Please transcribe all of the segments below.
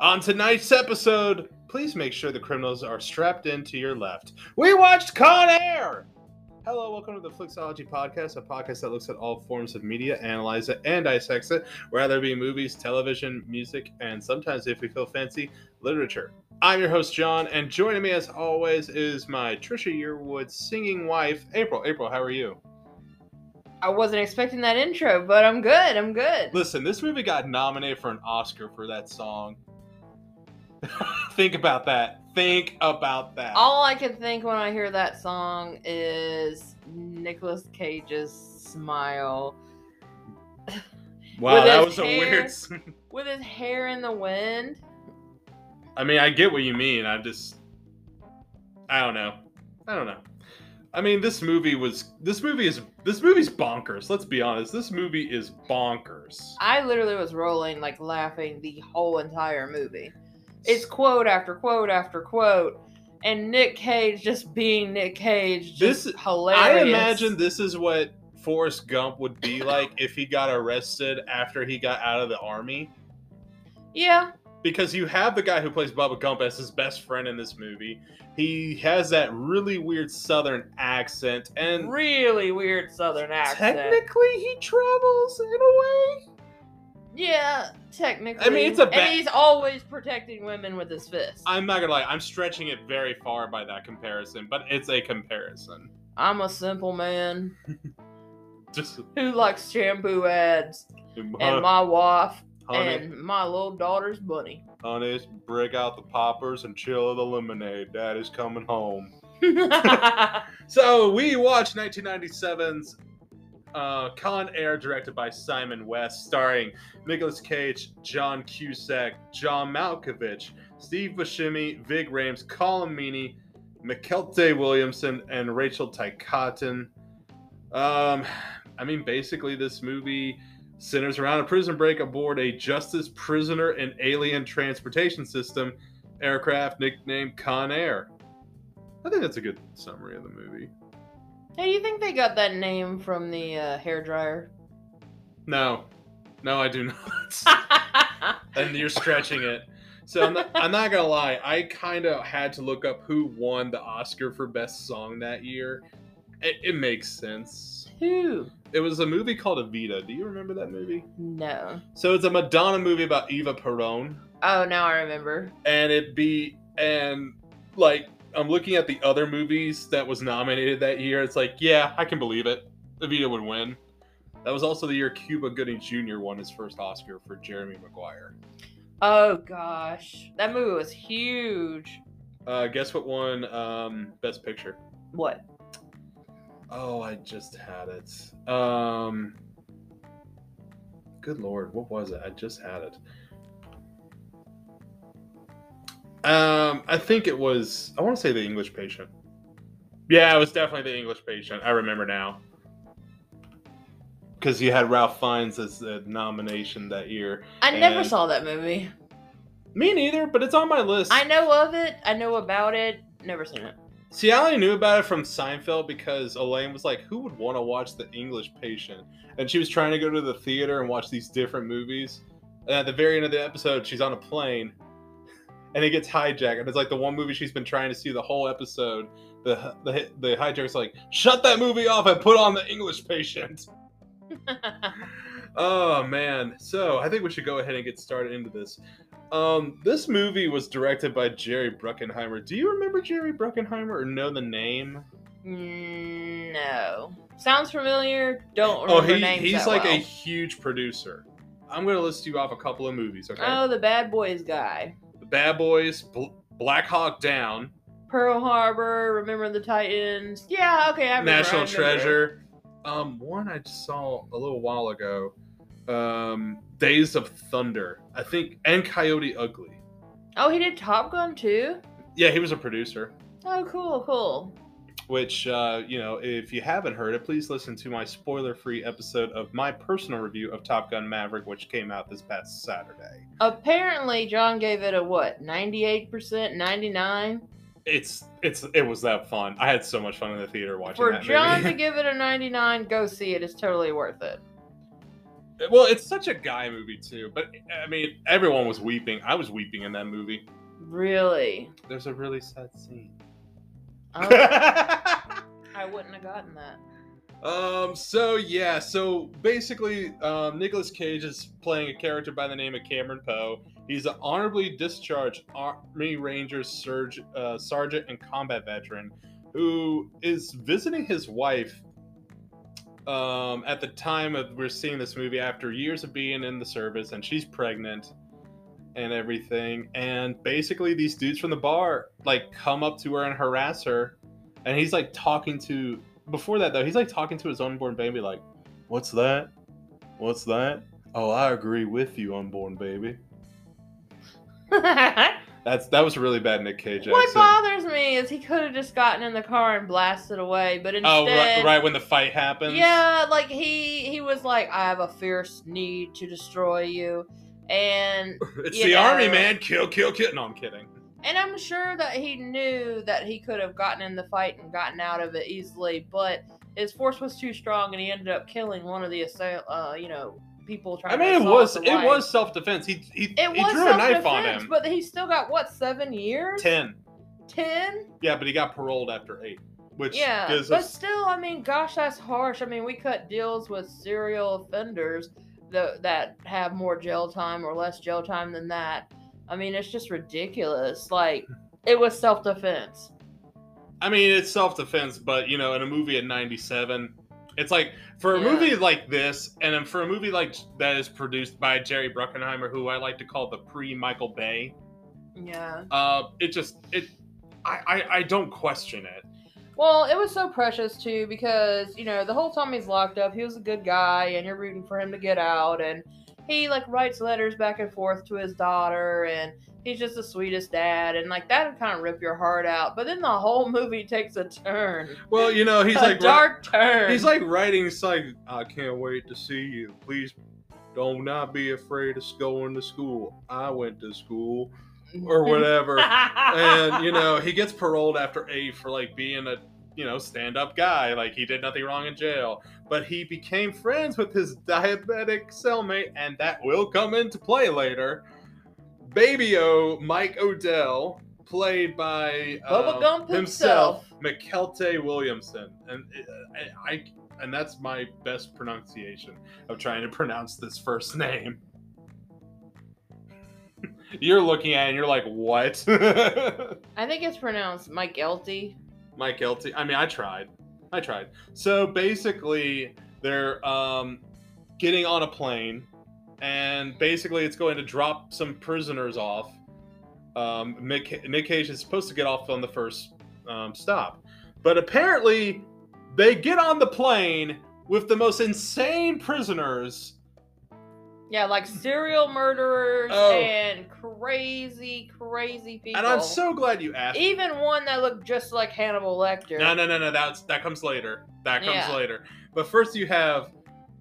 On tonight's episode, please make sure the criminals are strapped in to your left. We watched Con Air! Hello, welcome to the Flicks-ology Podcast, a podcast that looks at all forms of media, analyze it, and dissects it, whether it be movies, television, music, and sometimes, if we feel fancy, literature. I'm your host, John, and joining me as always is my Trisha Yearwood singing wife, April. April, how are you? I wasn't expecting that intro, but I'm good. I'm good. Listen, this movie got nominated for an Oscar for that song. Think about that. Think about that. All I can think when I hear that song is Nicolas Cage's smile. wow, that was a weird. With his hair in the wind. I mean, I get what you mean. I just, I don't know. I don't know. I mean, this movie was. This movie is. This movie's bonkers. Let's be honest. This movie is bonkers. I literally was rolling, like laughing the whole entire movie. It's quote after quote after quote. And Nick Cage just being Nick Cage, just This- hilarious. I imagine this is what Forrest Gump would be like if he got arrested after he got out of the army. Yeah, because you have the guy who plays Bubba Gump as his best friend in this movie. He has that really weird Southern accent, and really weird Southern accent. technically he travels in a way. Yeah, technically. I mean, it's a ba- and he's always protecting women with his fist. I'm not gonna lie, I'm stretching it very far by that comparison, but it's a comparison. I'm a simple man Just who likes shampoo ads and my wife honey, and my little daughter's bunny. honey, break out the poppers and chill of the lemonade. Daddy's coming home. So we watched 1997's uh, Con Air, directed by Simon West, starring Nicolas Cage, John Cusack, John Malkovich, Steve Buscemi, Ving Rhames, Colm Meaney, Mykelti Williamson, and Rachel Ticotin. Um, I mean, basically, this movie centers around a prison break aboard a justice prisoner and alien transportation system aircraft nicknamed Con Air. I think that's a good summary of the movie. Hey, do you think they got that name from the uh, hair dryer? No, no, I do not. and you're stretching it. So I'm not, I'm not gonna lie. I kind of had to look up who won the Oscar for Best Song that year. It, it makes sense. Who? It was a movie called Evita. Do you remember that movie? No. So it's a Madonna movie about Eva Peron, Oh, now I remember. and it be and like I'm looking at the other movies that was nominated that year. It's like, yeah, I can believe it. Evita would win. That was also the year Cuba Gooding Jr. won his first Oscar for Jeremy Maguire. Oh gosh, that movie was huge. Uh, guess what won um, Best Picture? What? Oh, I just had it. Um, good lord, what was it? I just had it. Um, I think it was. I want to say the English Patient. Yeah, it was definitely the English Patient. I remember now. Because you had Ralph Fiennes as the nomination that year. I never saw that movie. Me neither, but it's on my list. I know of it. I know about it. Never seen it. See, I only knew about it from Seinfeld because Elaine was like, "Who would want to watch The English Patient?" And she was trying to go to the theater and watch these different movies. And at the very end of the episode, she's on a plane, and it gets hijacked. And it's like the one movie she's been trying to see the whole episode. The the the hijacker's like, "Shut that movie off and put on The English Patient." Oh man. So I think we should go ahead and get started into this. Um, this movie was directed by Jerry Bruckheimer. Do you remember Jerry Bruckheimer or know the name? Mm, no. Sounds familiar. Don't Oh, remember he, names. he's like a huge producer. I'm gonna list you off a couple of movies. Okay. Oh, the Bad Boys guy. Bad Boys, Bl- Black Hawk Down, Pearl Harbor. Remember the Titans. Yeah. Okay. I remember, I National remember. Treasure. Um, one I just saw a little while ago. Um, Days of Thunder. I think, and Coyote Ugly. Oh, he did Top Gun too. Yeah, he was a producer. Oh, cool, cool. Which uh, you know if you haven't heard it please listen to my spoiler free episode of my personal review of top gun maverick which came out this past saturday Apparently, John gave it a what? Ninety-eight percent, ninety-nine. it's it's it was that fun i had so much fun in the theater watching For that John to give it a ninety-nine, go see it. It's totally worth it. Well, it's such a guy movie too. But I mean, everyone was weeping. I was weeping in that movie. Really? There's a really sad scene. Oh, I wouldn't have gotten that. Um. So yeah. So basically, um, Nicolas Cage is playing a character by the name of Cameron Poe. He's an honorably discharged Army Rangers surge, uh, sergeant and combat veteran who is visiting his wife. Um, at the time of we're seeing this movie, after years of being in the service, and she's pregnant and everything, and basically these dudes from the bar like come up to her and harass her, and he's like talking to before that though, he's like talking to his unborn baby, like, "What's that? What's that? Oh, I agree with you, unborn baby." That's that was really bad Nick Cage what bothers me is he could have just gotten in the car and blasted away, but oh, instead, oh, right, right when the fight happens. yeah, like he he was like, I have a fierce need to destroy you, and it's the army, man. Kill, kill, kill. No, I'm kidding. and I'm sure that he knew that he could have gotten in the fight and gotten out of it easily, but his force was too strong, and he ended up killing one of the assail, uh, you know, people trying. I mean, it was it was self defense. He he, It he drew a knife on him. but he still got what seven years? Ten. Ten? Yeah, but he got paroled after eight, which Yeah, but us. still, I mean, gosh, that's harsh. I mean, we cut deals with serial offenders that that have more jail time or less jail time than that. I mean, it's just ridiculous. Like, it was self defense. I mean, it's self defense, but you know, in a movie at '97, it's like for a Yeah. movie like this, and for a movie like that is produced by Jerry Bruckheimer, who I like to call the pre Michael Bay. Yeah. Uh, it just it. I, I, I don't question it. Well, it was so precious too because you know the whole time he's locked up, he was a good guy, and you're rooting for him to get out, and he like writes letters back and forth to his daughter, and he's just the sweetest dad, and like that would kind of rip your heart out. But then the whole movie takes a turn, Well, you know, he's a like dark turn. He's like writing. It's like I can't wait to see you. Please, don't not be afraid of going to school. I went to school or whatever. and you know, he gets paroled after eight for like being a you know stand-up guy. Like he did nothing wrong in jail, but he became friends with his diabetic cellmate, and that will come into play later. Baby O, Mike Odell, played by um, himself. Mykelti Williamson, and uh, I, I and that's my best pronunciation of trying to pronounce this first name. You're looking at it and you're like, what? I think it's pronounced Mike Elty. Mike Elty. I mean, I tried. I tried. So basically, they're um, getting on a plane, and basically, it's going to drop some prisoners off. Um, Nick, Nick Cage is supposed to get off on the first um, stop, but apparently, they get on the plane with the most insane prisoners. Yeah, like serial murderers Oh. and crazy, crazy people. And I'm so glad you asked. even one that looked just like Hannibal Lecter. No, no, no, no. That's that comes later. That comes Yeah. later. But first, you have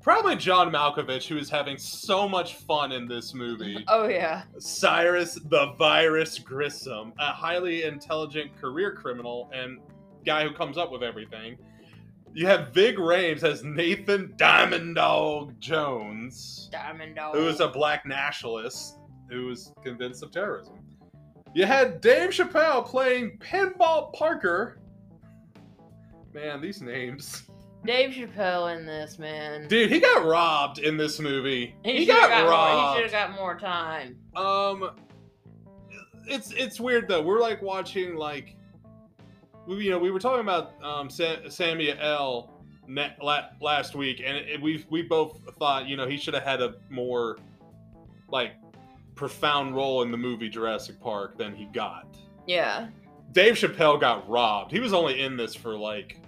probably John Malkovich, who is having so much fun in this movie. Oh yeah. Cyrus the Virus Grissom, a highly intelligent career criminal and guy who comes up with everything. You have Ving Rhames as Nathan Diamond Dog Jones, Diamond Dog. who is a black nationalist who was convinced of terrorism. You had Dave Chappelle playing Pinball Parker. Man, these names. Dave Chappelle in this man. Dude, he got robbed in this movie. he, He, got, got more. He should have got more time. Um, it's it's weird though. We're like watching like, we, you know, we were talking about um Sam, L. Last week, and we we both thought you know he should have had a more like profound role in the movie Jurassic Park than he got. Yeah. Dave Chappelle got robbed. He was only in this for like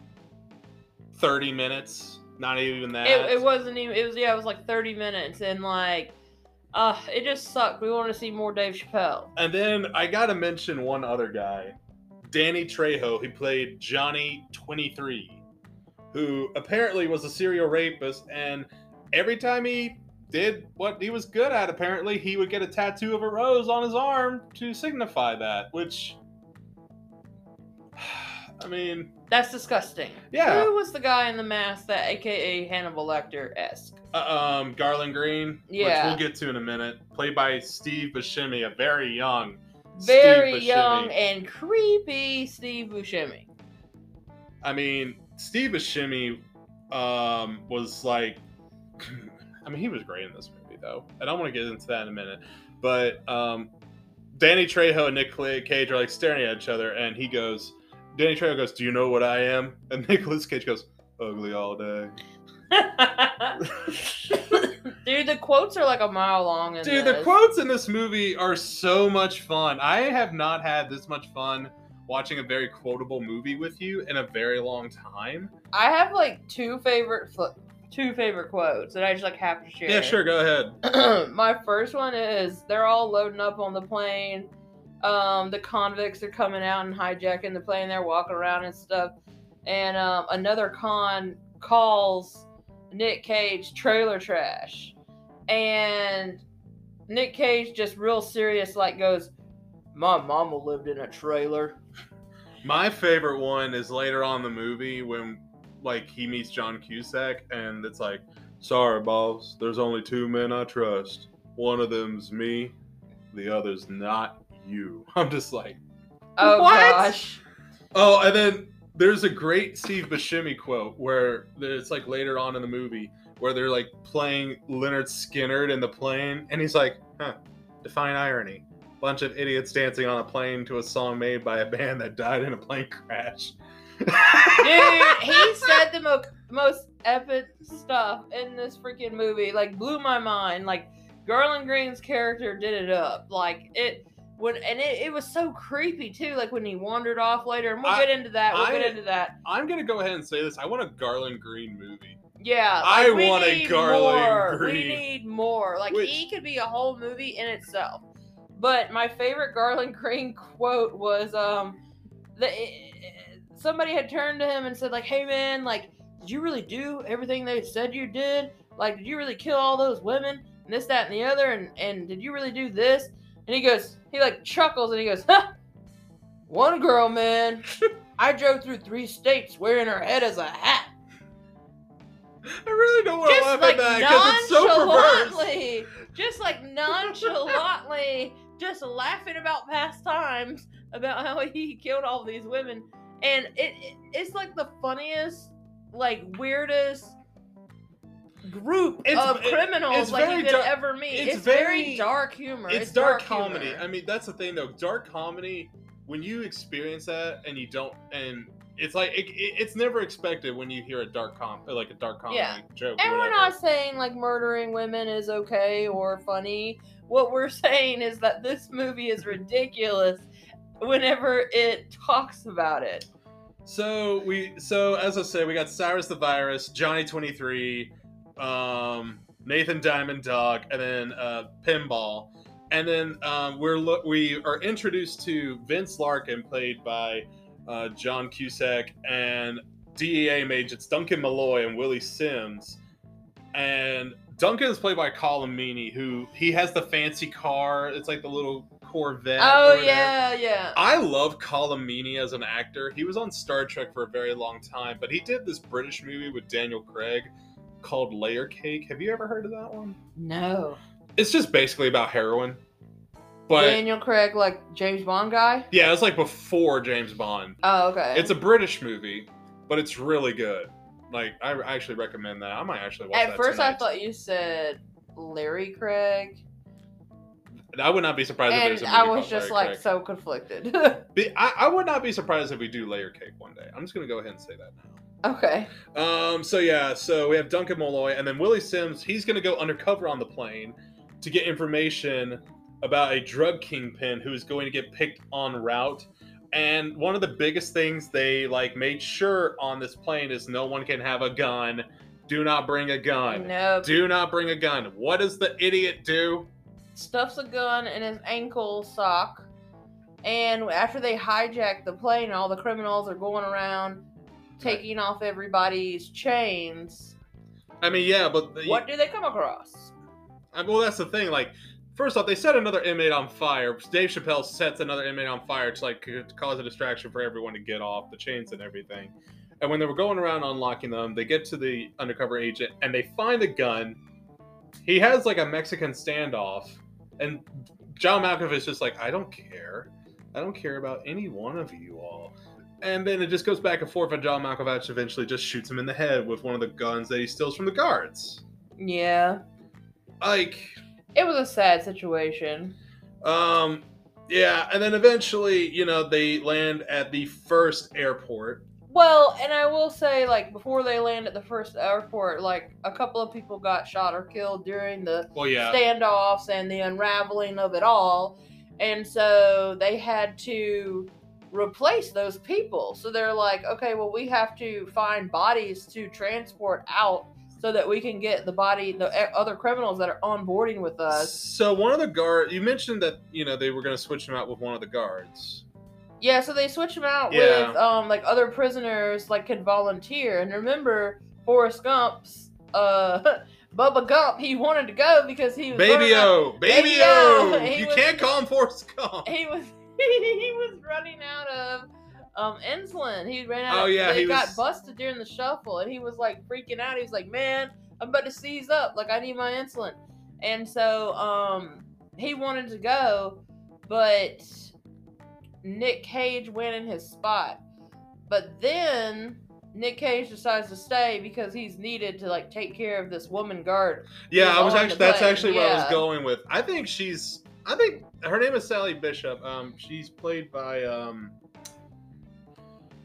thirty minutes, not even that. It, it wasn't even. It was yeah. It was like thirty minutes, and like, uh, it just sucked. We wanted to see more Dave Chappelle. And then I gotta mention one other guy, Danny Trejo, he played Johnny Twenty Three, who apparently was a serial rapist, and every time he did what he was good at, apparently he would get a tattoo of a rose on his arm to signify that. Which I mean, That's disgusting. yeah. Who was the guy in the mask that AKA Hannibal Lecter esque? Uh, um, Garland Green, which Yeah. we'll get to in a minute, played by Steve Buscemi, a very young. Very Steve young Buscemi. and creepy Steve Buscemi. I mean, Steve Buscemi um, was like, I mean, he was great in this movie, though. And I want to get into that in a minute. But um, Danny Trejo and Nick Cage are like staring at each other, and he goes, Danny Trejo goes, "Do you know what I am?" And Nicolas Cage goes, "Ugly all day." Dude, the quotes are like a mile long. In Dude, the quotes in this movie are so much fun. I have not had this much fun watching a very quotable movie with you in a very long time. I have like two favorite two favorite quotes that I just like have to share. Yeah, sure, go ahead. My first one is they're all loading up on the plane. Um, the convicts are coming out and hijacking the plane. They're walking around and stuff. And um, another con calls Nick Cage trailer trash. And Nick Cage just real serious, like goes, My mama lived in a trailer. My favorite one is later on in the movie when like he meets John Cusack and it's like, sorry boss, there's only two men I trust. One of them's me, the other's not you. I'm just like, Oh What? gosh. Oh, and then there's a great Steve Buscemi quote where it's like later on in the movie where they're like playing Lynyrd Skynyrd in the plane, and he's like, "Huh, define irony." Bunch of idiots dancing on a plane to a song made by a band that died in a plane crash. Dude, he said the mo- most epic stuff in this freaking movie. Like, blew my mind. Like, Garland Green's character did it up. Like, it would, and it, it was so creepy too. Like when he wandered off later, and we'll I- get into that. We'll I- get into that. I'm gonna go ahead and say this. I want a Garland Green movie. Yeah, I like, we want a Garland more. Green. We need more. Like Which- he could be a whole movie in itself. But my favorite Garland Green quote was um the somebody had turned to him and said like, "Hey man, like did you really do everything they said you did? Like did you really kill all those women and this that and the other and and did you really do this?" And he goes, he like chuckles and he goes, "Huh. One girl, man. I drove through three states wearing her head as a hat." I really don't want to laugh like at that because it's so perverse. nonchalantly, just like nonchalantly, just laughing about past times about how he killed all these women, and it, it it's like the funniest, like weirdest group It's- of it- criminals it's like very you could dark- ever meet. it's It's, very, very- dark humor. It's, dark, humor. comedy. I mean, that's the thing though. Dark comedy, when you experience that and you don't, and it's like it, it- it's never expected when you hear a dark com, like a dark comedy Yeah. joke. And we're not saying like murdering women is okay or funny. What we're saying is that this movie is ridiculous whenever it talks about it. So we, so as I said, we got Cyrus the Virus, Johnny Twenty Three, um, Nathan Diamond Dog, and then uh, Pinball, and then um, we're lo- we are introduced to Vince Larkin, played by uh, John Cusack, and DEA agents Duncan Malloy and Willie Sims, and Duncan is played by Colm Meaney, who he has the fancy car. It's like the little Corvette. Oh yeah, yeah. I love Colm Meaney as an actor. He was on Star Trek for a very long time, but he did this British movie with Daniel Craig called Layer Cake. Have you ever heard of that one? No. It's just basically about heroin. But Daniel Craig, like James Bond guy. yeah, it's like before James Bond. Oh, okay. It's a British movie, but it's really good. Like I actually recommend that. I might actually watch At first, I thought you said Larry Craig, I would not be surprised if and there's a movie I was just Larry like Craig. so conflicted. I, I would not be surprised if we do Layer Cake one day. I'm just gonna go ahead and say that now. Okay. Um, so yeah, so we have Duncan Malloy, and then Willie Sims. He's gonna go undercover on the plane to get information about a drug kingpin who is going to get picked en route. And one of the biggest things they like made sure on this plane is no one can have a gun. Do not bring a gun. No. Do not bring a gun. What does the idiot do? stuffs a gun in his ankle sock. And after they hijack the plane, all the criminals are going around taking off everybody's chains. I mean, yeah, but the, What do they come across? I, well, that's the thing. Like, first off, they set another inmate on fire. Dave Chappelle sets another inmate on fire to like c- cause a distraction for everyone to get off the chains and everything. And when they were going around unlocking them, they get to the undercover agent and they find a gun. He has like a Mexican standoff, and John Malkovich is just like, I don't care. I don't care about any one of you all. And then it just goes back and forth, and John Malkovich eventually just shoots him in the head with one of the guns that he steals from the guards. Yeah. Like, It was a sad situation. Um, yeah, and then eventually, you know, they land at the first airport. Well, and I will say, like, before they land at the first airport, like, a couple of people got shot or killed during the Well, yeah, standoffs and the unraveling of it all. And so they had to replace those people. So they're like, okay, well, we have to find bodies to transport out so that we can get the body, the other criminals that are onboarding with us. So one of the guard, you mentioned that you know they were going to switch him out with one of the guards. Yeah, so they switch them out Yeah. with um like other prisoners like could volunteer. And remember Forrest Gump's uh Bubba Gump, he wanted to go because he was Baby O, Baby O, you was- can't call him Forrest Gump. he was he was running out of um insulin. He ran out. Oh, of, yeah, they he got was- busted during the shuffle, and he was like freaking out. He was like, "Man, I'm about to seize up. Like I need my insulin." And so um he wanted to go, but Nick Cage went in his spot. But then Nick Cage decides to stay because he's needed to like take care of this woman guard. Yeah, I was actually that's actually where I was going with. I think she's. I think her name is Sally Bishop. Um, she's played by um.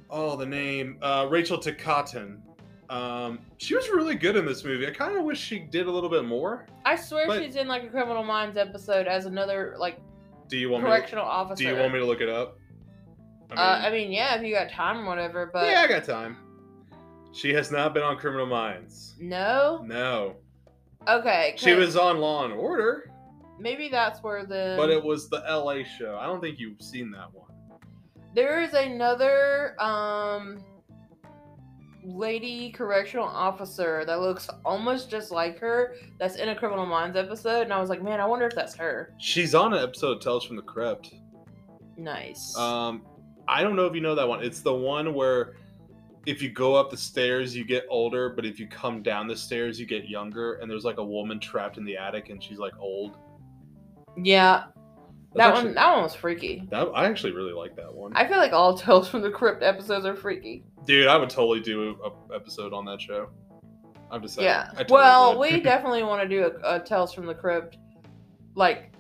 Oh, the name uh, Rachel Ticotin. Um, she was really good in this movie. I kind of wish she did a little bit more. I swear But- she's in like a Criminal Minds episode as another like Do you want me? correctional To, officer. do you want me to look it up? I mean, uh, I mean, yeah, if you got time or whatever, but yeah, I got time. She has not been on Criminal Minds. no. No, Okay, She was on Law and Order, Maybe that's where the. but it was the L.A. show. I don't think you've seen that one. There is another um lady correctional officer that looks almost just like her. That's in a Criminal Minds episode, and I was like, man, I wonder if that's her. She's on an episode of Tales from the Crypt. Nice. Um, I don't know if you know that one. It's the one where if you go up the stairs, you get older, but if you come down the stairs, you get younger. And there's like a woman trapped in the attic, and she's like old. Yeah, That's that actually- one. That one was freaky. That, I actually really like that one. I feel like all Tales from the Crypt episodes are freaky. Dude, I would totally do a episode on that show. I'm just saying. Yeah. Totally well, we definitely want to do a, a Tales from the Crypt, like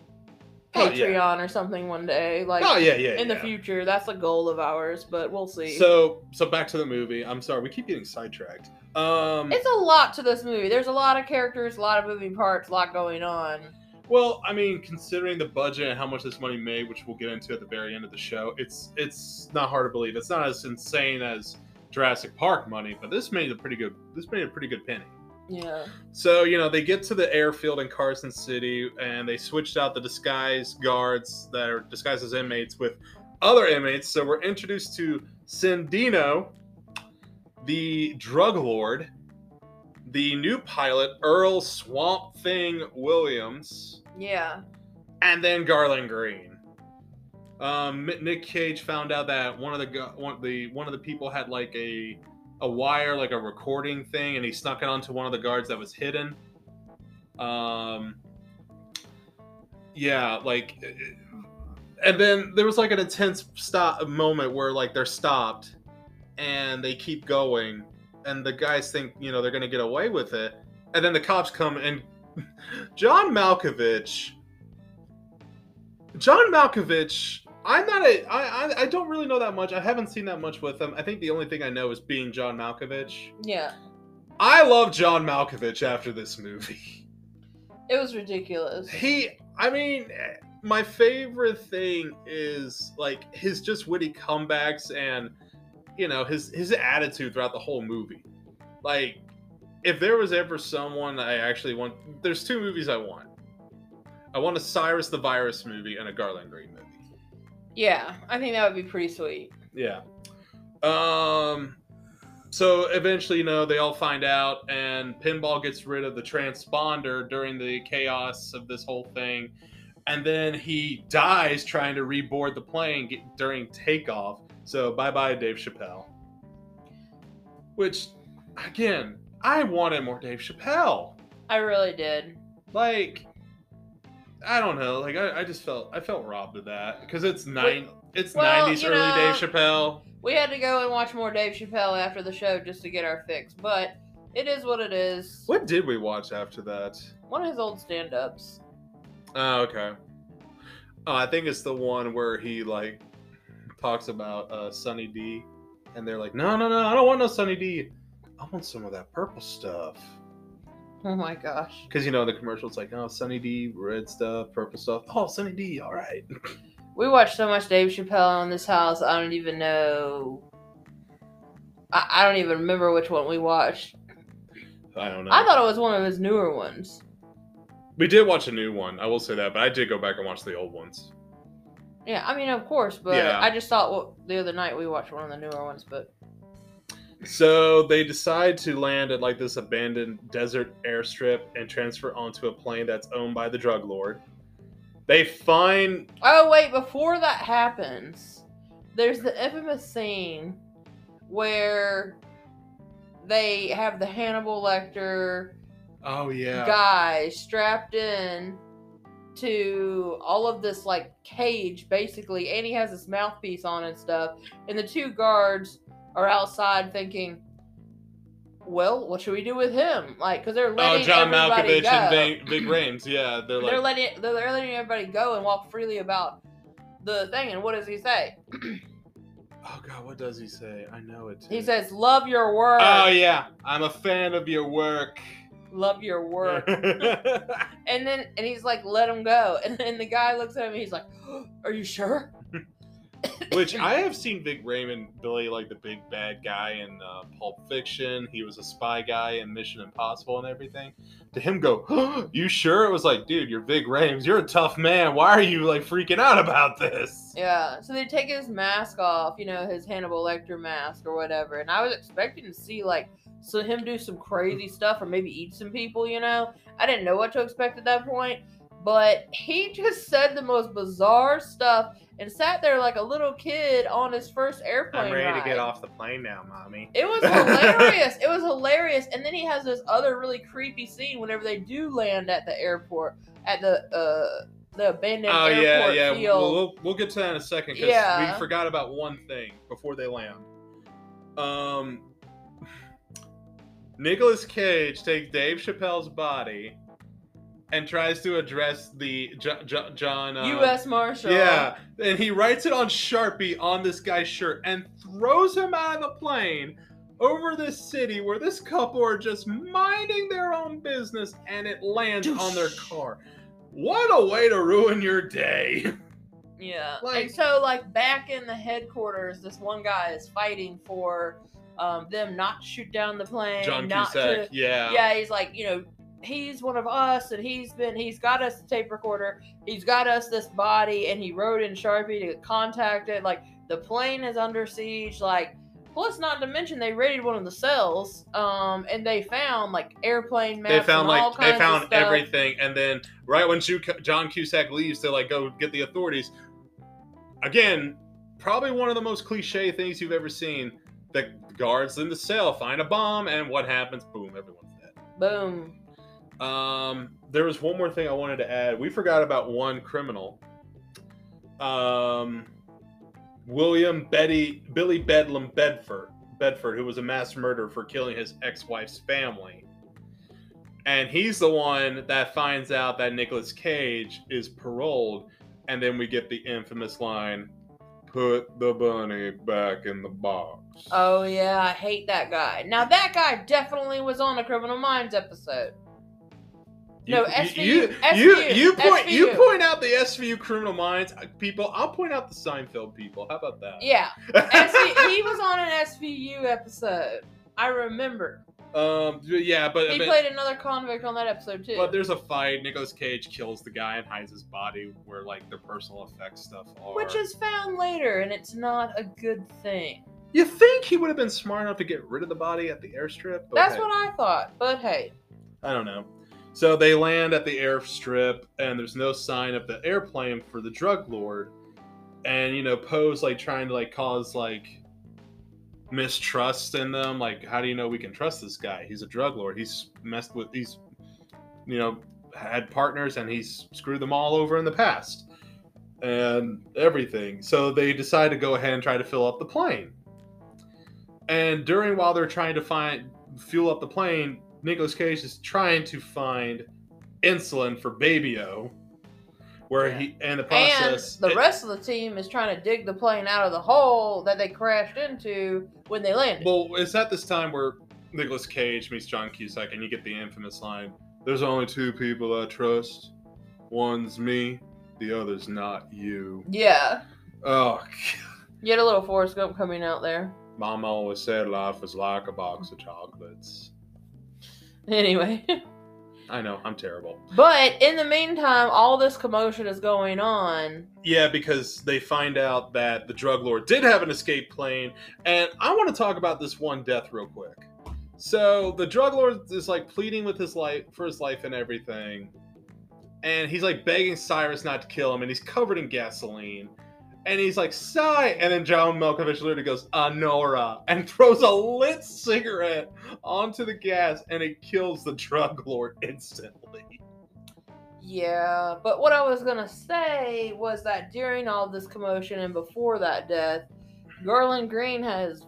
Oh, yeah. Patreon or something one day, like oh yeah, yeah. in the future. That's a goal of ours, but we'll see. So, so back to the movie. I'm sorry, we keep getting sidetracked. Um, it's a lot to this movie. There's a lot of characters, a lot of moving parts, a lot going on. Well, I mean, considering the budget and how much this money made, which we'll get into at the very end of the show, it's it's not hard to believe. It's not as insane as Jurassic Park money, but this made a pretty good this made a pretty good penny. Yeah. So, you know, they get to the airfield in Carson City and they switched out the disguise guards that are disguised as inmates with other inmates. So we're introduced to Cindino, the drug lord, the new pilot, Earl Swamp Thing Williams, Yeah. and then Garland Green. Um, Nick Cage found out that one of the one the one of the people had like a a wire, like a recording thing, and he snuck it onto one of the guards that was hidden. Um, yeah, like, and then there was like an intense stop moment where like they're stopped, and they keep going, and the guys think you know they're gonna get away with it, and then the cops come and John Malkovich. John Malkovich. I'm not a. I, I I don't really know that much. I haven't seen that much with him. I think the only thing I know is being John Malkovich. Yeah. I love John Malkovich after this movie. It was ridiculous. He, I mean, my favorite thing is like his just witty comebacks and you know his his attitude throughout the whole movie. Like, if there was ever someone I actually want, there's two movies I want. I want a Cyrus the Virus movie and a Garland Green movie. Yeah, I think that would be pretty sweet. Yeah. Um. So eventually, you know, they all find out, and Pinball gets rid of the transponder during the chaos of this whole thing. and then he dies trying to reboard the plane during takeoff. So bye bye, Dave Chappelle. Which, again, I wanted more Dave Chappelle. I really did. Like, I don't know. Like, I, I just felt I felt robbed of that because it's nine. It's well, 90s you early know- Dave Chappelle. We had to go and watch more Dave Chappelle after the show just to get our fix, but it is what it is. What did we watch after that? One of his old stand-ups. Oh, okay. Oh, I think it's the one where he like talks about uh, Sunny D, and they're like, "No, no, no, I don't want no Sunny D. I want some of that purple stuff." Oh my gosh. Because you know the commercial, it's like, "Oh, Sunny D, red stuff, purple stuff. Oh, Sunny D, all right." We watched so much Dave Chappelle on this house. I don't even know. I, I don't even remember which one we watched. I don't know. I thought it was one of his newer ones. we did watch a new one. I will say that, but I did go back and watch the old ones. Yeah, I mean, of course, but Yeah. I just thought well, the other night we watched one of the newer ones, but So they decide to land at like this abandoned desert airstrip and transfer onto a plane that's owned by the drug lord. They find oh wait, before that happens, there's the infamous scene where they have the Hannibal Lecter oh yeah guy strapped in to all of this like cage basically and he has this mouthpiece on and stuff and the two guards are outside thinking well what should we do with him like because they're Oh, letting John everybody Malkovich go. and Ving Rhames. Yeah, they're they're letting they're letting everybody go and walk freely about the thing and what does he say oh god, what does he say? I know it. he says love your work "Oh yeah, I'm a fan of your work." Love your work And then and he's like, let him go. And then the guy looks at him and he's like, Are you sure? Which I have seen Big Raymond Billy like the big bad guy in uh, Pulp Fiction. He was a spy guy in Mission Impossible and everything. To him go, you sure? It was like, dude, you're Ving Rhames. You're a tough man. Why are you like freaking out about this? Yeah. So they take his mask off, you know, his Hannibal Lecter mask or whatever. And I was expecting to see like so him do some crazy stuff or maybe eat some people, you know. I didn't know what to expect at that point. But he just said the most bizarre stuff and sat there like a little kid on his first airplane. I'm ready to get off the plane now, mommy. It was hilarious. it was hilarious. And then he has this other really creepy scene whenever they do land at the airport, at the uh the abandoned airport. Oh airport yeah, yeah. field. We'll, we'll we'll get to that in a second because Yeah. we forgot about one thing before they land. Um, Nicolas Cage takes Dave Chappelle's body and tries to address the Jo- Jo- John. Uh, U.S. Marshal. Yeah, and he writes it on Sharpie on this guy's shirt and throws him out of the plane over this city where this couple are just minding their own business and it lands on their car. What a way to ruin your day. Yeah. Like- and so like back in the headquarters, this one guy is fighting for um them not to shoot down the plane. John not Cusack, To, yeah. yeah, he's like, you know, he's one of us and he's been he's got us the tape recorder, he's got us this body, and he wrote in Sharpie to contact it. Like the plane is under siege, like plus not to mention they raided one of the cells, um, and they found like airplane maps. They found like they found everything, and then right when John Cusack leaves to like go get the authorities, again, probably one of the most cliche things you've ever seen. The guards in the cell find a bomb, and what happens? Boom, everyone's dead. Boom. Um, there was one more thing I wanted to add. We forgot about one criminal. Um, William Betty Billy Bedlam Bedford Bedford, who was a mass murderer for killing his ex-wife's family. And he's the one that finds out that Nicolas Cage is paroled, and then we get the infamous line, "Put the bunny back in the box." Oh yeah, I hate that guy. Now that guy definitely was on a Criminal Minds episode. No, SVU, You, you, SVU, you point you point out the SVU criminal minds uh, people. I'll point out the Seinfeld people. How about that? Yeah, SV, he was on an SVU episode. I remember. um. Yeah, but, He but, played another convict on that episode too. but there's a fight. Nicolas Cage kills the guy and hides his body where like the personal effects stuff are. which is found later, and it's not a good thing. you think he would have been smart enough to get rid of the body at the airstrip? But That's hey, what I thought. But hey, I don't know. So they land at the airstrip, and there's no sign of the airplane for the drug lord. And you know, Poe's like trying to like cause like mistrust in them. Like, how do you know we can trust this guy? He's a drug lord. He's messed with. He's you know had partners, and he's screwed them all over in the past, and everything. So they decide to go ahead and try to fill up the plane. And during while they're trying to find fuel up the plane, Nicolas Cage is trying to find insulin for Baby-O, where Yeah. he and the process. And the it- rest of the team is trying to dig the plane out of the hole that they crashed into when they landed. well, it's at this time where Nicolas Cage meets John Cusack, and you get the infamous line: "There's only two people I trust. One's me, the other's not you." yeah. Oh, You had a little Forrest Gump coming out there. Mama always said life was like a box of chocolates. Anyway. I know, I'm terrible. But in the meantime, all this commotion is going on. Yeah, because they find out that the drug lord did have an escape plane, and I want to talk about this one death real quick. So the drug lord is like pleading with his life for his life and everything, and he's like begging Cyrus not to kill him, and he's covered in gasoline, and he's like sigh, and then John Malkovich literally goes Honora and throws a lit cigarette onto the gas, and it kills the drug lord instantly. Yeah, but what I was gonna say was that during all this commotion and before that death, Garland Green has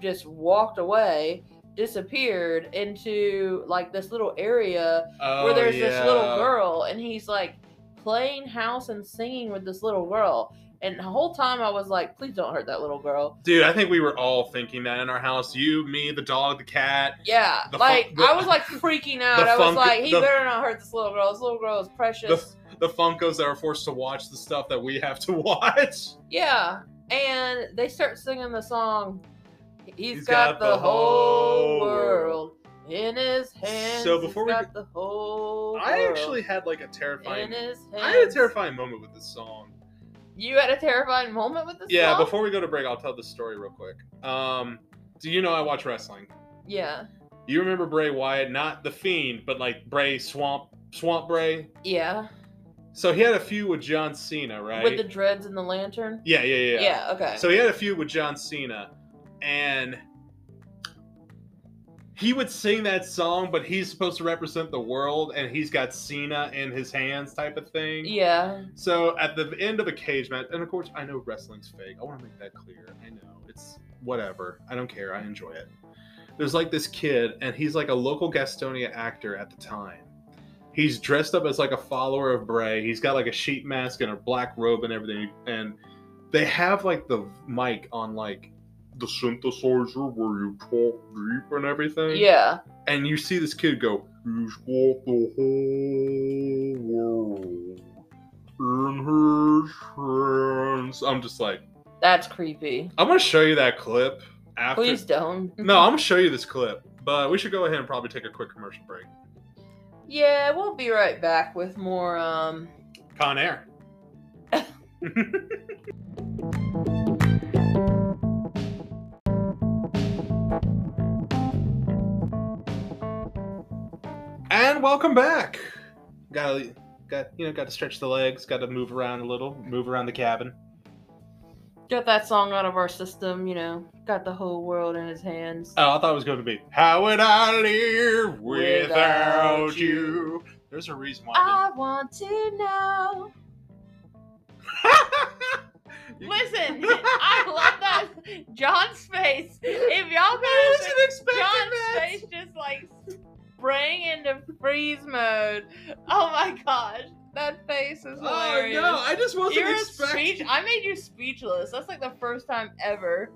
just walked away, disappeared into like this little area Oh, where there's this little girl, and he's like playing house and singing with this little girl. And the whole time I was like, please don't hurt that little girl. Dude, I think we were all thinking that in our house. You, me, the dog, the cat. Yeah, The like fun- the- I was like freaking out. the I was like, he the- better not hurt this little girl. This little girl is precious. The Funkos that are forced to watch the stuff that we have to watch. Yeah, and they start singing the song. He's got, the, whole world in his hands. So before He's we got the whole I actually had like a terrifying. in his hands. I had a terrifying moment with this song. You had a terrifying moment with this Yeah, before we go to break, I'll tell this story real quick. Um, do you know I watch wrestling? Yeah, You remember Bray Wyatt, not the Fiend, but like Bray Swamp Swamp Bray. yeah, So he had a feud with John Cena, right? with the dreads and the lantern. yeah, yeah, yeah, Yeah, okay. So he had a feud with John Cena, and he would sing that song, but he's supposed to represent the world, and he's got Cena in his hands, type of thing. yeah, So at the end of a cage match, and of course I know wrestling's fake. I want to make that clear. I know it's whatever. I don't care. I enjoy it. There's like this kid, and he's like a local Gastonia actor at the time. He's dressed up as like a follower of Bray. He's got like a sheet mask and a black robe and everything. And they have like the mic on like the synthesizer where you talk deep and everything. yeah. And you see this kid go, He's got the whole world in his hands. I'm just like, That's creepy. I'm gonna show you that clip after. Please don't. No, I'm gonna show you this clip, but we should go ahead and probably take a quick commercial break. Yeah, we'll be right back with more. Um, Con Air. and welcome back. Got to got you know got to stretch the legs. Got to move around a little. Move around the cabin. get that song out of our system. You know, got the whole world in his hands. Oh, I thought it was going to be How would I live without, Without you? you. There's a reason why. I I want to know. Listen, I love that John's face. If y'all I could wasn't expecting John's that. face just like sprang into freeze mode. Oh my gosh, that face is oh, hilarious. Oh hilarious. no! I just wasn't You're expecting. speech. I made you speechless. That's like the first time ever.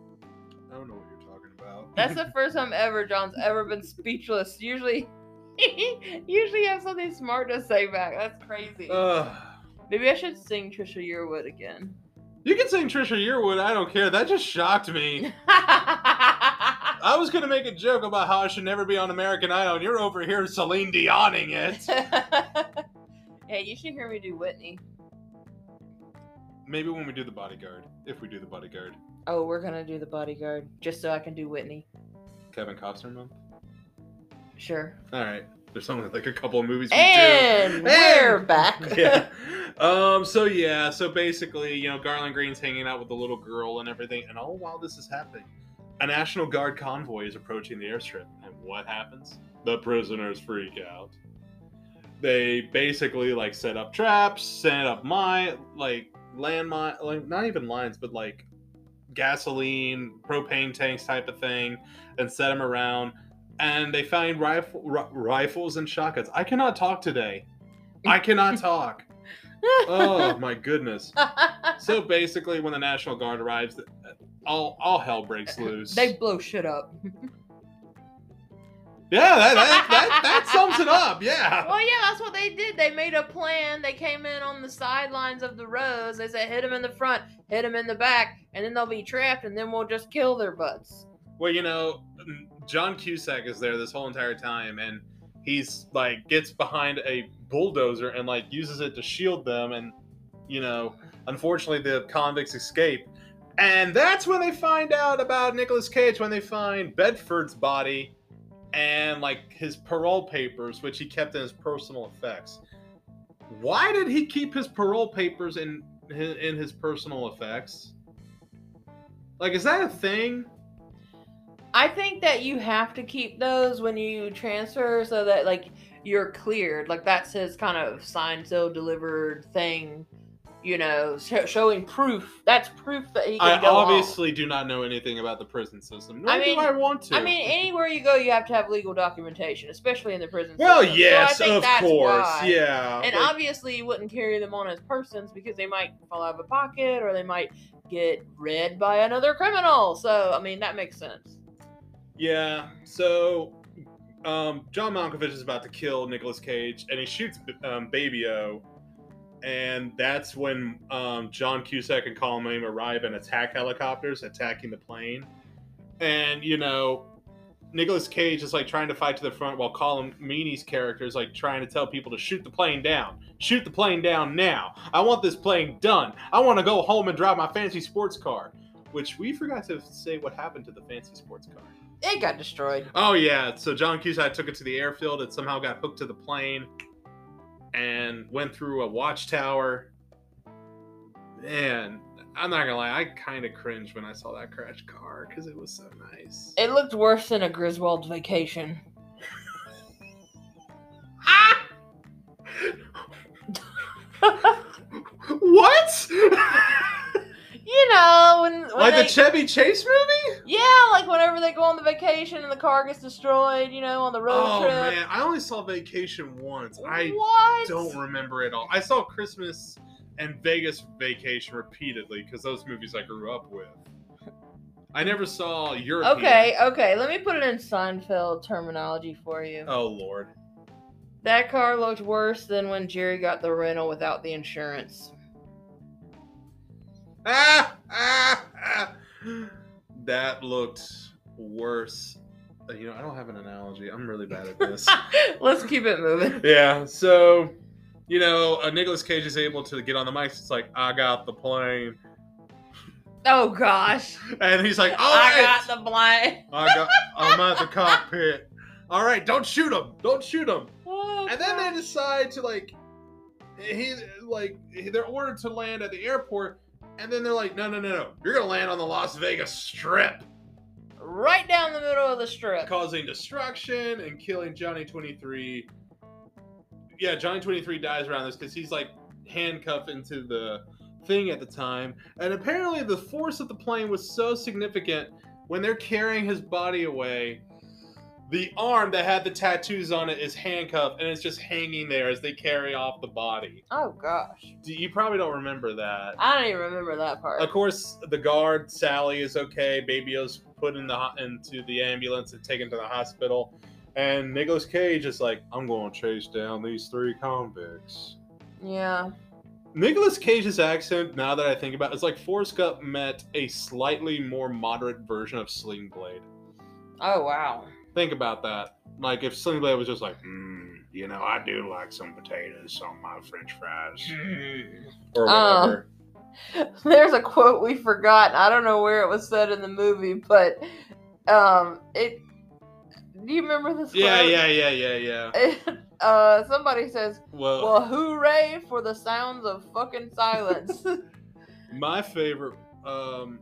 I don't know what you're talking about. That's the first time ever John's ever been speechless. Usually, usually you have something smart to say back. That's crazy. Ugh. Maybe I should sing Trisha Yearwood again. you can sing Trisha Yearwood. I don't care. That just shocked me. I was gonna make a joke about how I should never be on American Idol, and you're over here Celine Dioning it. hey, you should hear me do Whitney. Maybe when we do the bodyguard, if we do the bodyguard, Oh, we're gonna do the bodyguard just so I can do Whitney. Kevin Costner month. Sure. All right. There's only like a couple of movies we And do. we're And- back. yeah. Um. So yeah. So basically, you know, Garland Green's hanging out with the little girl and everything, and all while this is happening, a National Guard convoy is approaching the airstrip, and what happens? The prisoners freak out. They basically like set up traps, set up mine, like landmine, like not even lines, but like gasoline, propane tanks type of thing, and set them around. And they find rifle, ri- rifles and shotguns. I cannot talk today. I cannot talk. oh my goodness. So basically, when the National Guard arrives, all all hell breaks loose. they blow shit up. yeah, that, that, that, that sums it up. Yeah. Well, yeah, that's what they did. They made a plan. They came in on the sidelines of the rows. They said, hit them in the front, hit them in the back, and then they'll be trapped, and then we'll just kill their butts. Well, you know, John Cusack is there this whole entire time, and he's like gets behind a bulldozer and like uses it to shield them, and you know, unfortunately, the convicts escape, and that's when they find out about Nicolas Cage when they find Bedford's body and like his parole papers, which he kept in his personal effects. Why did he keep his parole papers in in his personal effects? Like, is that a thing? I think that you have to keep those when you transfer so that, like, you're cleared. Like, that's his kind of signed, so delivered thing, you know, sh- showing proof. That's proof that he can I go obviously do not know anything about the prison system. Nor I mean- do I want to. I mean, anywhere you go, you have to have legal documentation, especially in the prison. well, system. So I yes, think of that's course, why. yeah. And but- obviously, you wouldn't carry them on as persons because they might fall out of a pocket or they might get read by another criminal. So, I mean, that makes sense. yeah. So, um, John Malkovich is about to kill Nicolas Cage, and he shoots um, Baby O, and that's when um, John Cusack and Colin William arrive and attack helicopters, attacking the plane. And you know, Nicolas Cage is like trying to fight to the front while Colm Meaney's character is like trying to tell people to shoot the plane down. Shoot the plane down now. I want this plane done. I want to go home and drive my fancy sports car. Which we forgot to say what happened to the fancy sports car. It got destroyed. Oh yeah, so John Cusack took it to the airfield. It somehow got hooked to the plane and went through a watchtower. Man, I'm not gonna lie, I kind of cringed when I saw that crashed car because it was so nice. It looked worse than a Griswold vacation. Ah! what? You know, when, when like they, the Chevy Chase movie? yeah, like whenever they go on the vacation and the car gets destroyed, you know, on the road Oh trip. man, I only saw Vacation once. I what? don't remember it all. I saw Christmas and Vegas Vacation repeatedly because those movies I grew up with. I never saw Europe. Okay, okay. Let me put it in Seinfeld terminology for you. Oh lord. That car looked worse than when Jerry got the rental without the insurance. That looked worse. Uh, You know, I don't have an analogy. I'm really bad at this. Let's keep it moving. yeah. So, you know, uh, Nicolas Cage is able to get on the mic. It's like, I got the plane, Oh gosh. and he's like, All I right. got the plane. I got. I'm at the cockpit. All right, don't shoot him. Don't shoot him. Oh, And then they decide to like, he like they're ordered to land at the airport, and then they're like, no, no, no, no, you're gonna land on the Las Vegas Strip, right down the middle of the strip. causing destruction and killing Johnny Twenty Three. Yeah, Johnny Twenty Three dies around this because he's like handcuffed into the thing at the time, and apparently the force of the plane was so significant when they're carrying his body away. The arm that had the tattoos on it is handcuffed and it's just hanging there as they carry off the body. Oh gosh. Do- You probably don't remember that. I don't even remember that part. Of course, the guard Sally is okay. Baby O's put in the into the ambulance and taken to the hospital, and Nicolas Cage is like, "I'm going to chase down these three convicts." Yeah. Nicolas Cage's accent, now that I think about it, is like Forrest Gump met a slightly more moderate version of Sling Blade. Oh wow. Think about that. Like if Sling Blade was just like, mm, you know, I do like some potatoes on my French fries or Uh, whatever. There's a quote we forgot. I don't know where it was said in the movie, but um, it Do you remember this? Yeah, quote? yeah, yeah, yeah, yeah. uh, somebody says, Well, "Well, hooray for the sounds of fucking silence." my favorite. Um,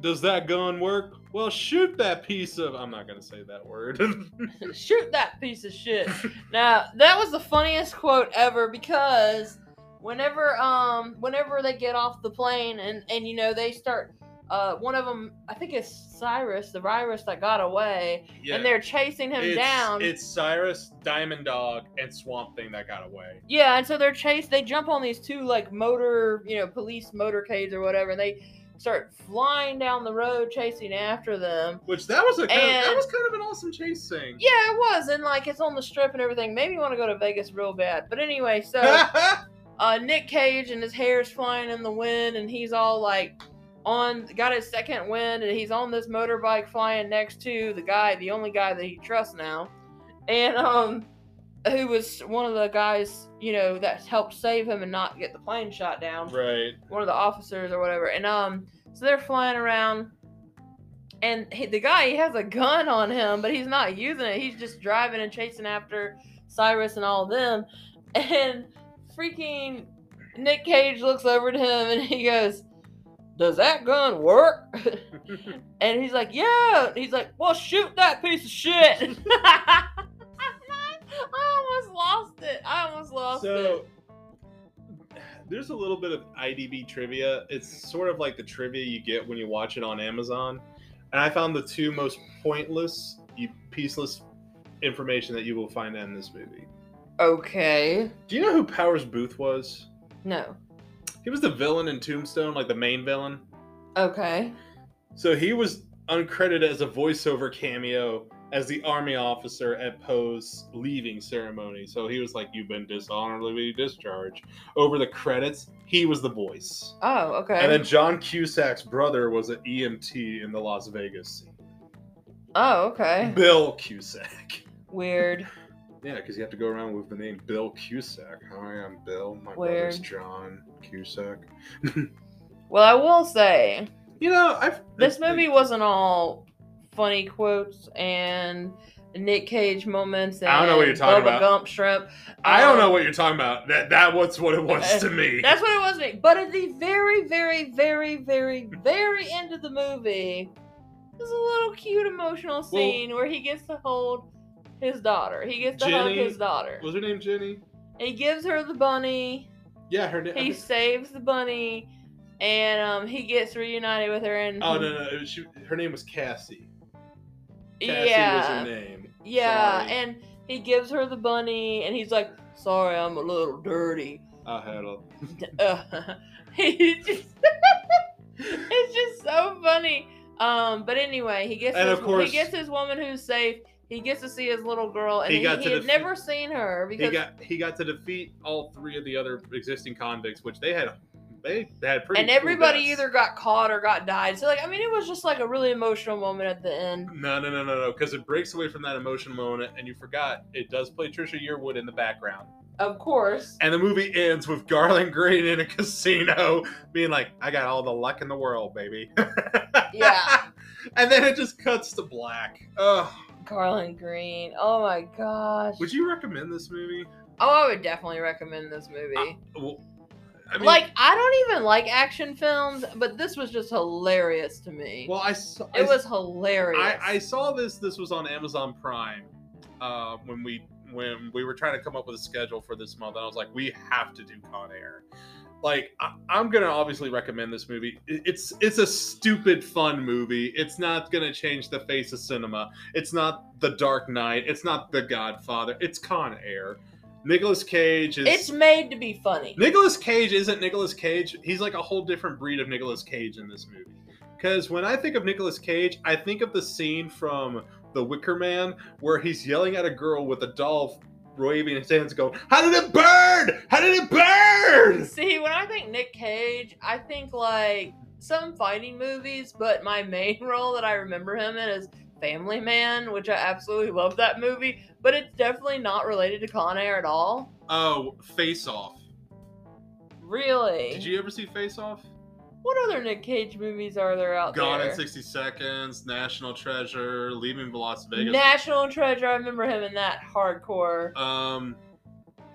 does that gun work? Well, shoot that piece of. I'm not gonna say that word. Shoot that piece of shit. Now that was the funniest quote ever because whenever um whenever they get off the plane and and you know they start uh one of them I think it's Cyrus the virus that got away yeah. and they're chasing him it's, down. It's Cyrus, Diamond Dog, and Swamp Thing that got away. Yeah, and so they're chased. They jump on these two like motor, you know, police motorcades or whatever, and they start flying down the road chasing after them. Which that was a kind of, that was kind of an awesome chase scene. Yeah, it was, and like it's on the strip and everything. Maybe you want to go to Vegas real bad. But anyway, so uh, Nick Cage and his hair's flying in the wind, and he's all like on got his second wind, and he's on this motorbike flying next to the guy, the only guy that he trusts now, and um, who was one of the guys, you know, that helped save him and not get the plane shot down right. one of the officers or whatever. And um, so they're flying around, and he, the guy he has a gun on him, but he's not using it. He's just driving and chasing after Cyrus and all of them. And freaking Nick Cage looks over to him and he goes, "Does that gun work?" and he's like, "Yeah." He's like, "Well, shoot that piece of shit." I almost lost it. I almost lost it. So it. there's a little bit of IMDb trivia. It's sort of like the trivia you get when you watch it on Amazon. And I found the two most pointless, pieceless information that you will find in this movie. Okay. Do you know who Powers Boothe was? No. He was the villain in Tombstone, like the main villain. Okay. So he was uncredited as a voiceover cameo as the army officer at Poe's leaving ceremony. So he was like, "You've been dishonorably discharged." Over the credits, he was the voice. Oh, okay. And then John Cusack's brother was an EMT in the Las Vegas scene. oh, okay. Bill Cusack. Weird. Yeah, because you have to go around with the name Bill Cusack. Hi, I'm Bill. My Weird. brother's John Cusack. Well, I will say You know, I've this movie wasn't all funny quotes and Nick Cage moments. And I don't know what you're talking Bubba about. Gump shrimp. I don't Um, know what you're talking about. That that was what it was to me. That's what it was to me. But at the very, very, very, very, very end of the movie, there's a little cute emotional scene where he gets to hold his daughter. He gets to hug his daughter. Was her name Jenny? He gives her the bunny. Yeah, her name. He saves the bunny, and um, he gets reunited with her. And Oh no no, was, she, her name was Cassie. Cassie yeah, was her name. yeah, Sorry. and he gives her the bunny, and he's like, "Sorry, I'm a little dirty." I had a. Uh, he just, it's just so funny. Um, but anyway, he gets And his, of course- he gets his woman who's safe. He gets to see his little girl, and He he, he had never seen her because He got he got to defeat all three of the other existing convicts, which they had they had pretty. and everybody deaths. either got caught or got died. So like, I mean, it was just like a really emotional moment at the end. No, no, no, no, no, because it breaks away from that emotional moment, and you forgot it does play Trisha Yearwood in the background. Of course. And the movie ends with Garland Green in a casino being like, I got all the luck in the world, baby. Yeah. and then it just cuts to black. Ugh. Garland Green. Oh my gosh. Would you recommend this movie? Oh, I would definitely recommend this movie. Uh, well, I mean, like, I don't even like action films, but this was just hilarious to me. well, I saw. it I, was hilarious. I, I saw this. This was on Amazon Prime uh, when we when we were trying to come up with a schedule for this month. And I was like, we have to do Con Air. Like, I, I'm gonna obviously recommend this movie. It- It's it's a stupid fun movie. It's not gonna change the face of cinema. It's not The Dark Knight. It's not The Godfather. It's Con Air. Nicolas Cage is. it's made to be funny. Nicholas Cage isn't Nicholas Cage. He's like a whole different breed of Nicholas Cage in this movie. Because when I think of Nicholas Cage, I think of the scene from The Wicker Man where he's yelling at a girl with a doll waving his hands, going, "How did it burn? How did it burn?" See, when I think Nick Cage, I think like some fighting movies, but my main role that I remember him in is Family Man, which I absolutely love that movie, but it's definitely not related to Con Air at all. Oh, Face Off. Really? Did you ever see Face Off? What other Nick Cage movies are there out Gone there? Gone in 60 Seconds, National Treasure, Leaving Las Vegas. National Treasure. I remember him in that hardcore. um,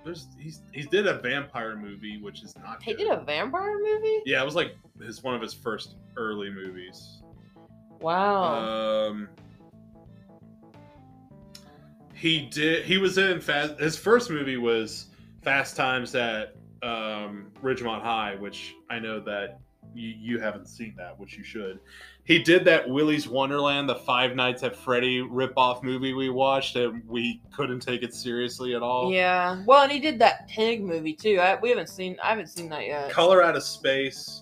there's he's he did a vampire movie, which is not. He good. did a vampire movie. Yeah, it was like his one of his first early movies. Wow. Um, he did. He was in Fast. His first movie was Fast Times at um, Ridgemont High, which I know that you, you haven't seen that, which you should. He did that Willy's Wonderland, the Five Nights at Freddy ripoff movie we watched, and we couldn't take it seriously at all. yeah. Well, and he did that Pig movie too. I, we haven't seen. I haven't seen that yet. Color Out of Space.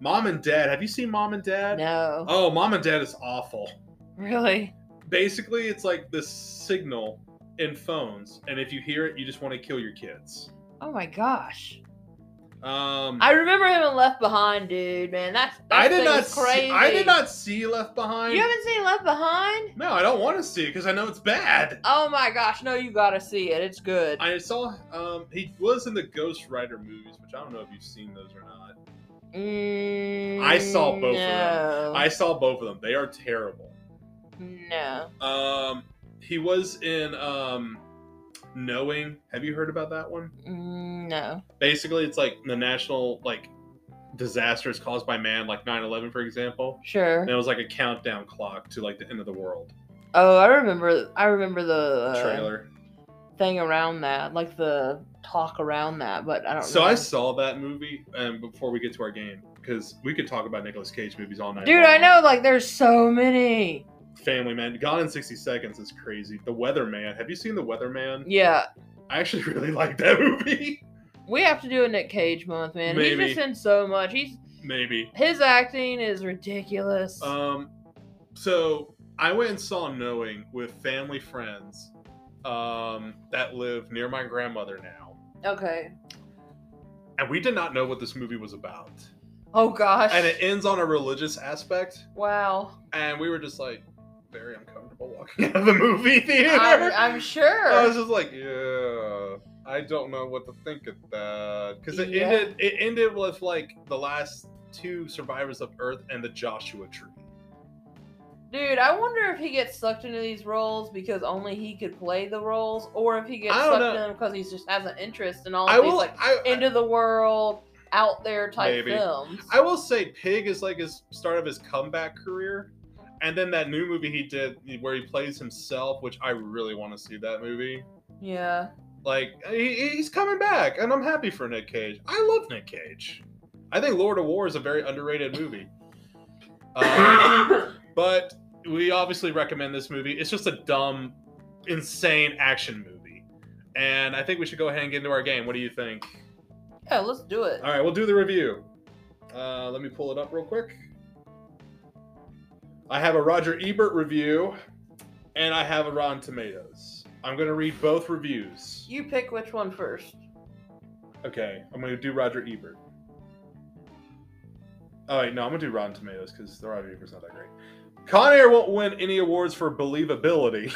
Mom and Dad. Have you seen Mom and Dad? No. Oh, Mom and Dad is awful. Really? Basically it's like this signal in phones and if you hear it you just want to kill your kids Oh my gosh. um I remember him in Left Behind, dude. Man, that's that I did not crazy. see i did not see left behind You haven't seen Left Behind? no i don't want to see it because i know it's bad Oh my gosh, no, you gotta see it. It's good. i saw um he was in the ghost rider movies which i don't know if you've seen those or not Mm, I saw both of them. i saw both of them they are terrible No. um he was in um knowing have you heard about that one Mm, No. basically it's like the national like disasters caused by man like 9-11 for example Sure. and it was like a countdown clock to like the end of the world Oh, I remember. I remember the uh, trailer thing around that, like the talk around that. But I don't. so i saw that movie and before we get to our game because we could talk about Nicolas cage movies all night Dude, I know. Like, there's so many. Family man gone in 60 seconds is crazy the weatherman have you seen the weatherman Yeah, i actually really like that movie we have to do a Nick Cage month, man. Maybe. He's just in so much. He's maybe his acting is ridiculous. Um, so I went and saw Knowing with family friends um, that live near my grandmother now, okay. and we did not know what this movie was about. Oh gosh. And it ends on a religious aspect, wow. and we were just like very uncomfortable walking out of the movie theater. I'm, I'm sure. I was just like, yeah, I don't know what to think of that because it Yeah. ended. It ended with like the last two survivors of Earth and the Joshua Tree. Dude, I wonder if he gets sucked into these roles because only he could play the roles, or if he gets sucked know. into them because he just has an interest in all I of these will. like I, I- into the world, out there type Maybe. films. I will say Pig is like his start of his comeback career. And then that new movie he did where he plays himself, which I really want to see that movie. yeah. Like he, he's coming back, and I'm happy for Nick Cage. I love Nick Cage. I think Lord of War is a very underrated movie. Um, but we obviously recommend this movie. It's just a dumb, insane action movie, and I think we should go ahead and get into our game. What do you think? yeah, let's do it. All right, we'll do the review. Uh, let me pull it up real quick. I have a Roger Ebert review, and I have a Rotten Tomatoes. I'm going to read both reviews. You pick which one first. Okay, I'm going to do Roger Ebert. Oh, wait, no, I'm going to do Rotten Tomatoes because the Roger Ebert's not that great. Con Air won't win any awards for believability,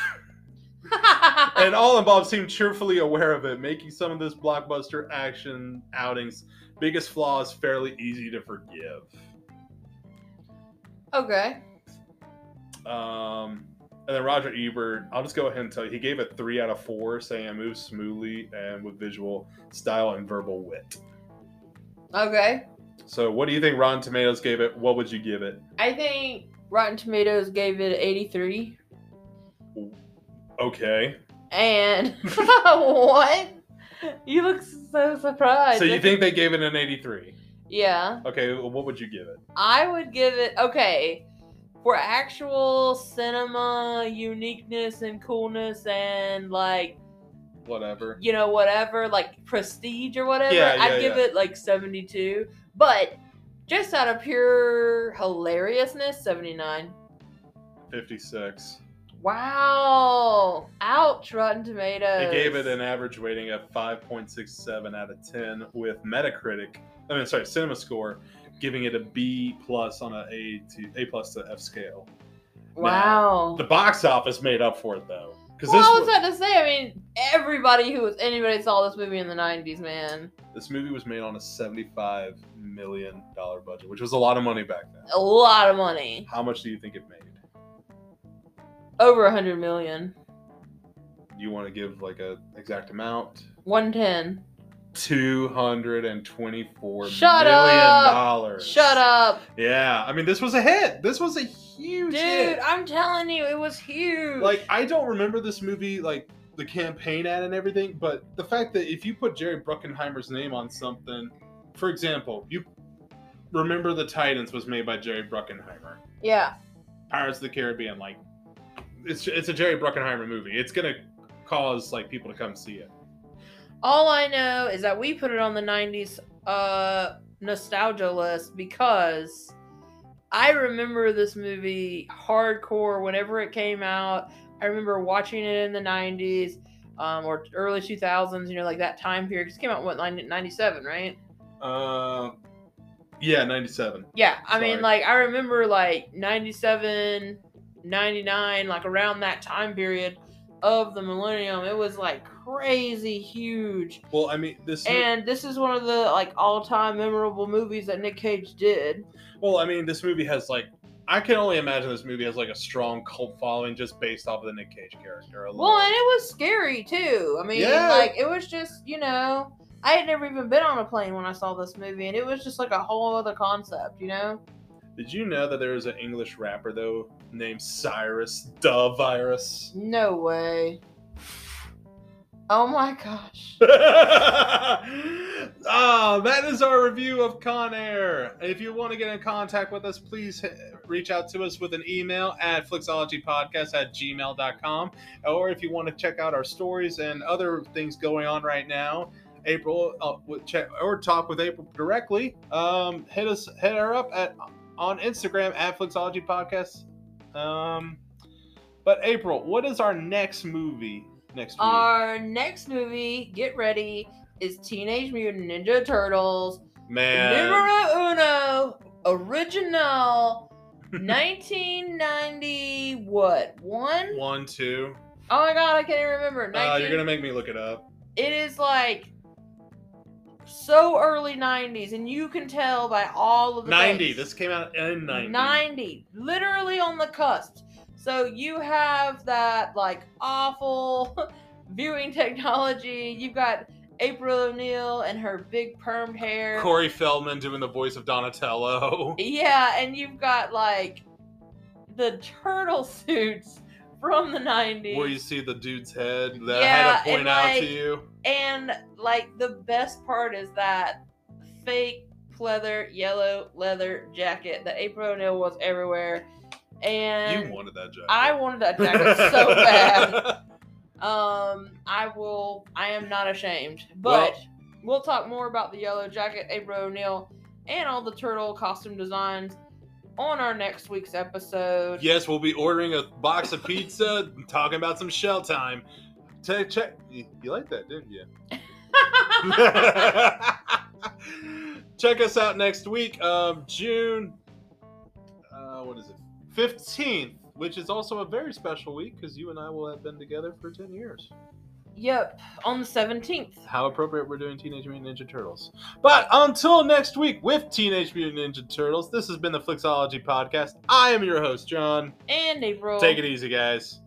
and all involved seem cheerfully aware of it, making some of this blockbuster action outings biggest flaws fairly easy to forgive. okay. Um, and then Roger Ebert, I'll just go ahead and tell you, he gave it three out of four, saying it moves smoothly and with visual style and verbal wit. Okay. So, what do you think Rotten Tomatoes gave it? What would you give it? I think Rotten Tomatoes gave it 83. Okay. And what? You look so surprised. So, you think they gave it an 83? Yeah. Okay, well, what would you give it? I would give it okay for actual cinema uniqueness and coolness and like Whatever. you know whatever like prestige or whatever. Yeah, I'd give yeah. it like seventy two, but just out of pure hilariousness, seventy nine. 56. Wow! Ouch! Rotten Tomatoes. It gave it an average rating of 5.67 out of 10, with Metacritic, I mean, sorry, Cinema Score, giving it a B plus on a A to A plus to F scale. wow. The box office made up for it though, because Well, I was wa- about to say, I mean, everybody who was anybody saw this movie in the '90s, man. this movie was made on a seventy-five million dollar budget, which was a lot of money back then. A lot of money, How much do you think it made? over a hundred million. You want to give like a exact amount? One ten. Two hundred and twenty-four Shut million up! dollars. Shut up, Yeah, I mean, this was a hit. This was a huge hit. dude! hit. I'm telling you, it was huge. Like, I don't remember this movie, like the campaign ad and everything, but the fact that if you put Jerry Bruckheimer's name on something, for example, you remember the Titans was made by Jerry Bruckheimer. yeah, Pirates of the Caribbean, like it's it's a Jerry Bruckheimer movie. It's gonna cause like people to come see it. All I know is that we put it on the '90s uh nostalgia list because I remember this movie hardcore whenever it came out. I remember watching it in the '90s um, or early 2000s. You know, like that time period. it came out what '97, right? Uh, yeah, ninety-seven. Yeah, I mean, like I remember like 97, 99, like around that time period of the millennium. It was like crazy huge. Well, I mean, this. And this is one of the like all-time memorable movies that Nick Cage did. Well, I mean, this movie has like. I can only imagine this movie has like a strong cult following just based off of the Nick Cage character. alone. Well, and it was scary too. I mean, Yeah. like it was just, you know, I had never even been on a plane when I saw this movie and it was just like a whole other concept, you know? Did you know that there is an English rapper though named Cyrus the Virus? No way. Oh my gosh. ah, that is our review of Con Air. If you want to get in contact with us, please reach out to us with an email at flixologypodcast at gmail.com. Or if you want to check out our stories and other things going on right now, April, uh, check, or talk with April directly, um, hit us, hit her up at on Instagram at Flicks-ology Podcast. Um, but April, what is our next movie next week? Our next movie, get ready, is Teenage Mutant Ninja Turtles. Man, Numero uno, original, 1990, what, one? one, two. Oh my god, I can't even remember. Uh, you're gonna make me look it up. It is like so early 90s, and you can tell by all of the Ninety. dates. This came out in ninety. 90 literally on the cusp so you have that like awful viewing technology you've got april o'neil and her big permed hair Corey Feldman doing the voice of Donatello. yeah and you've got like the turtle suits from the 90s Where you see the dude's head that I Yeah, had to point out like, to you. and like the best part is that fake pleather yellow leather jacket that april o'neil was everywhere and You wanted that jacket. I wanted that jacket so bad. Um, I will. I am not ashamed. But we'll talk more about the yellow jacket, April O'Neil, and all the turtle costume designs on our next week's episode. yes, we'll be ordering a box of pizza, talking about some shell time. Check, check. You, you like that, didn't you? Check us out next week, um, June. Uh, what is it? Fifteenth, which is also a very special week because you and I will have been together for ten years. yep, on the seventeenth. How appropriate we're doing Teenage Mutant Ninja Turtles. But until next week with Teenage Mutant Ninja Turtles, this has been the Flicks-ology Podcast. I am your host, John. And April. Take it easy, guys.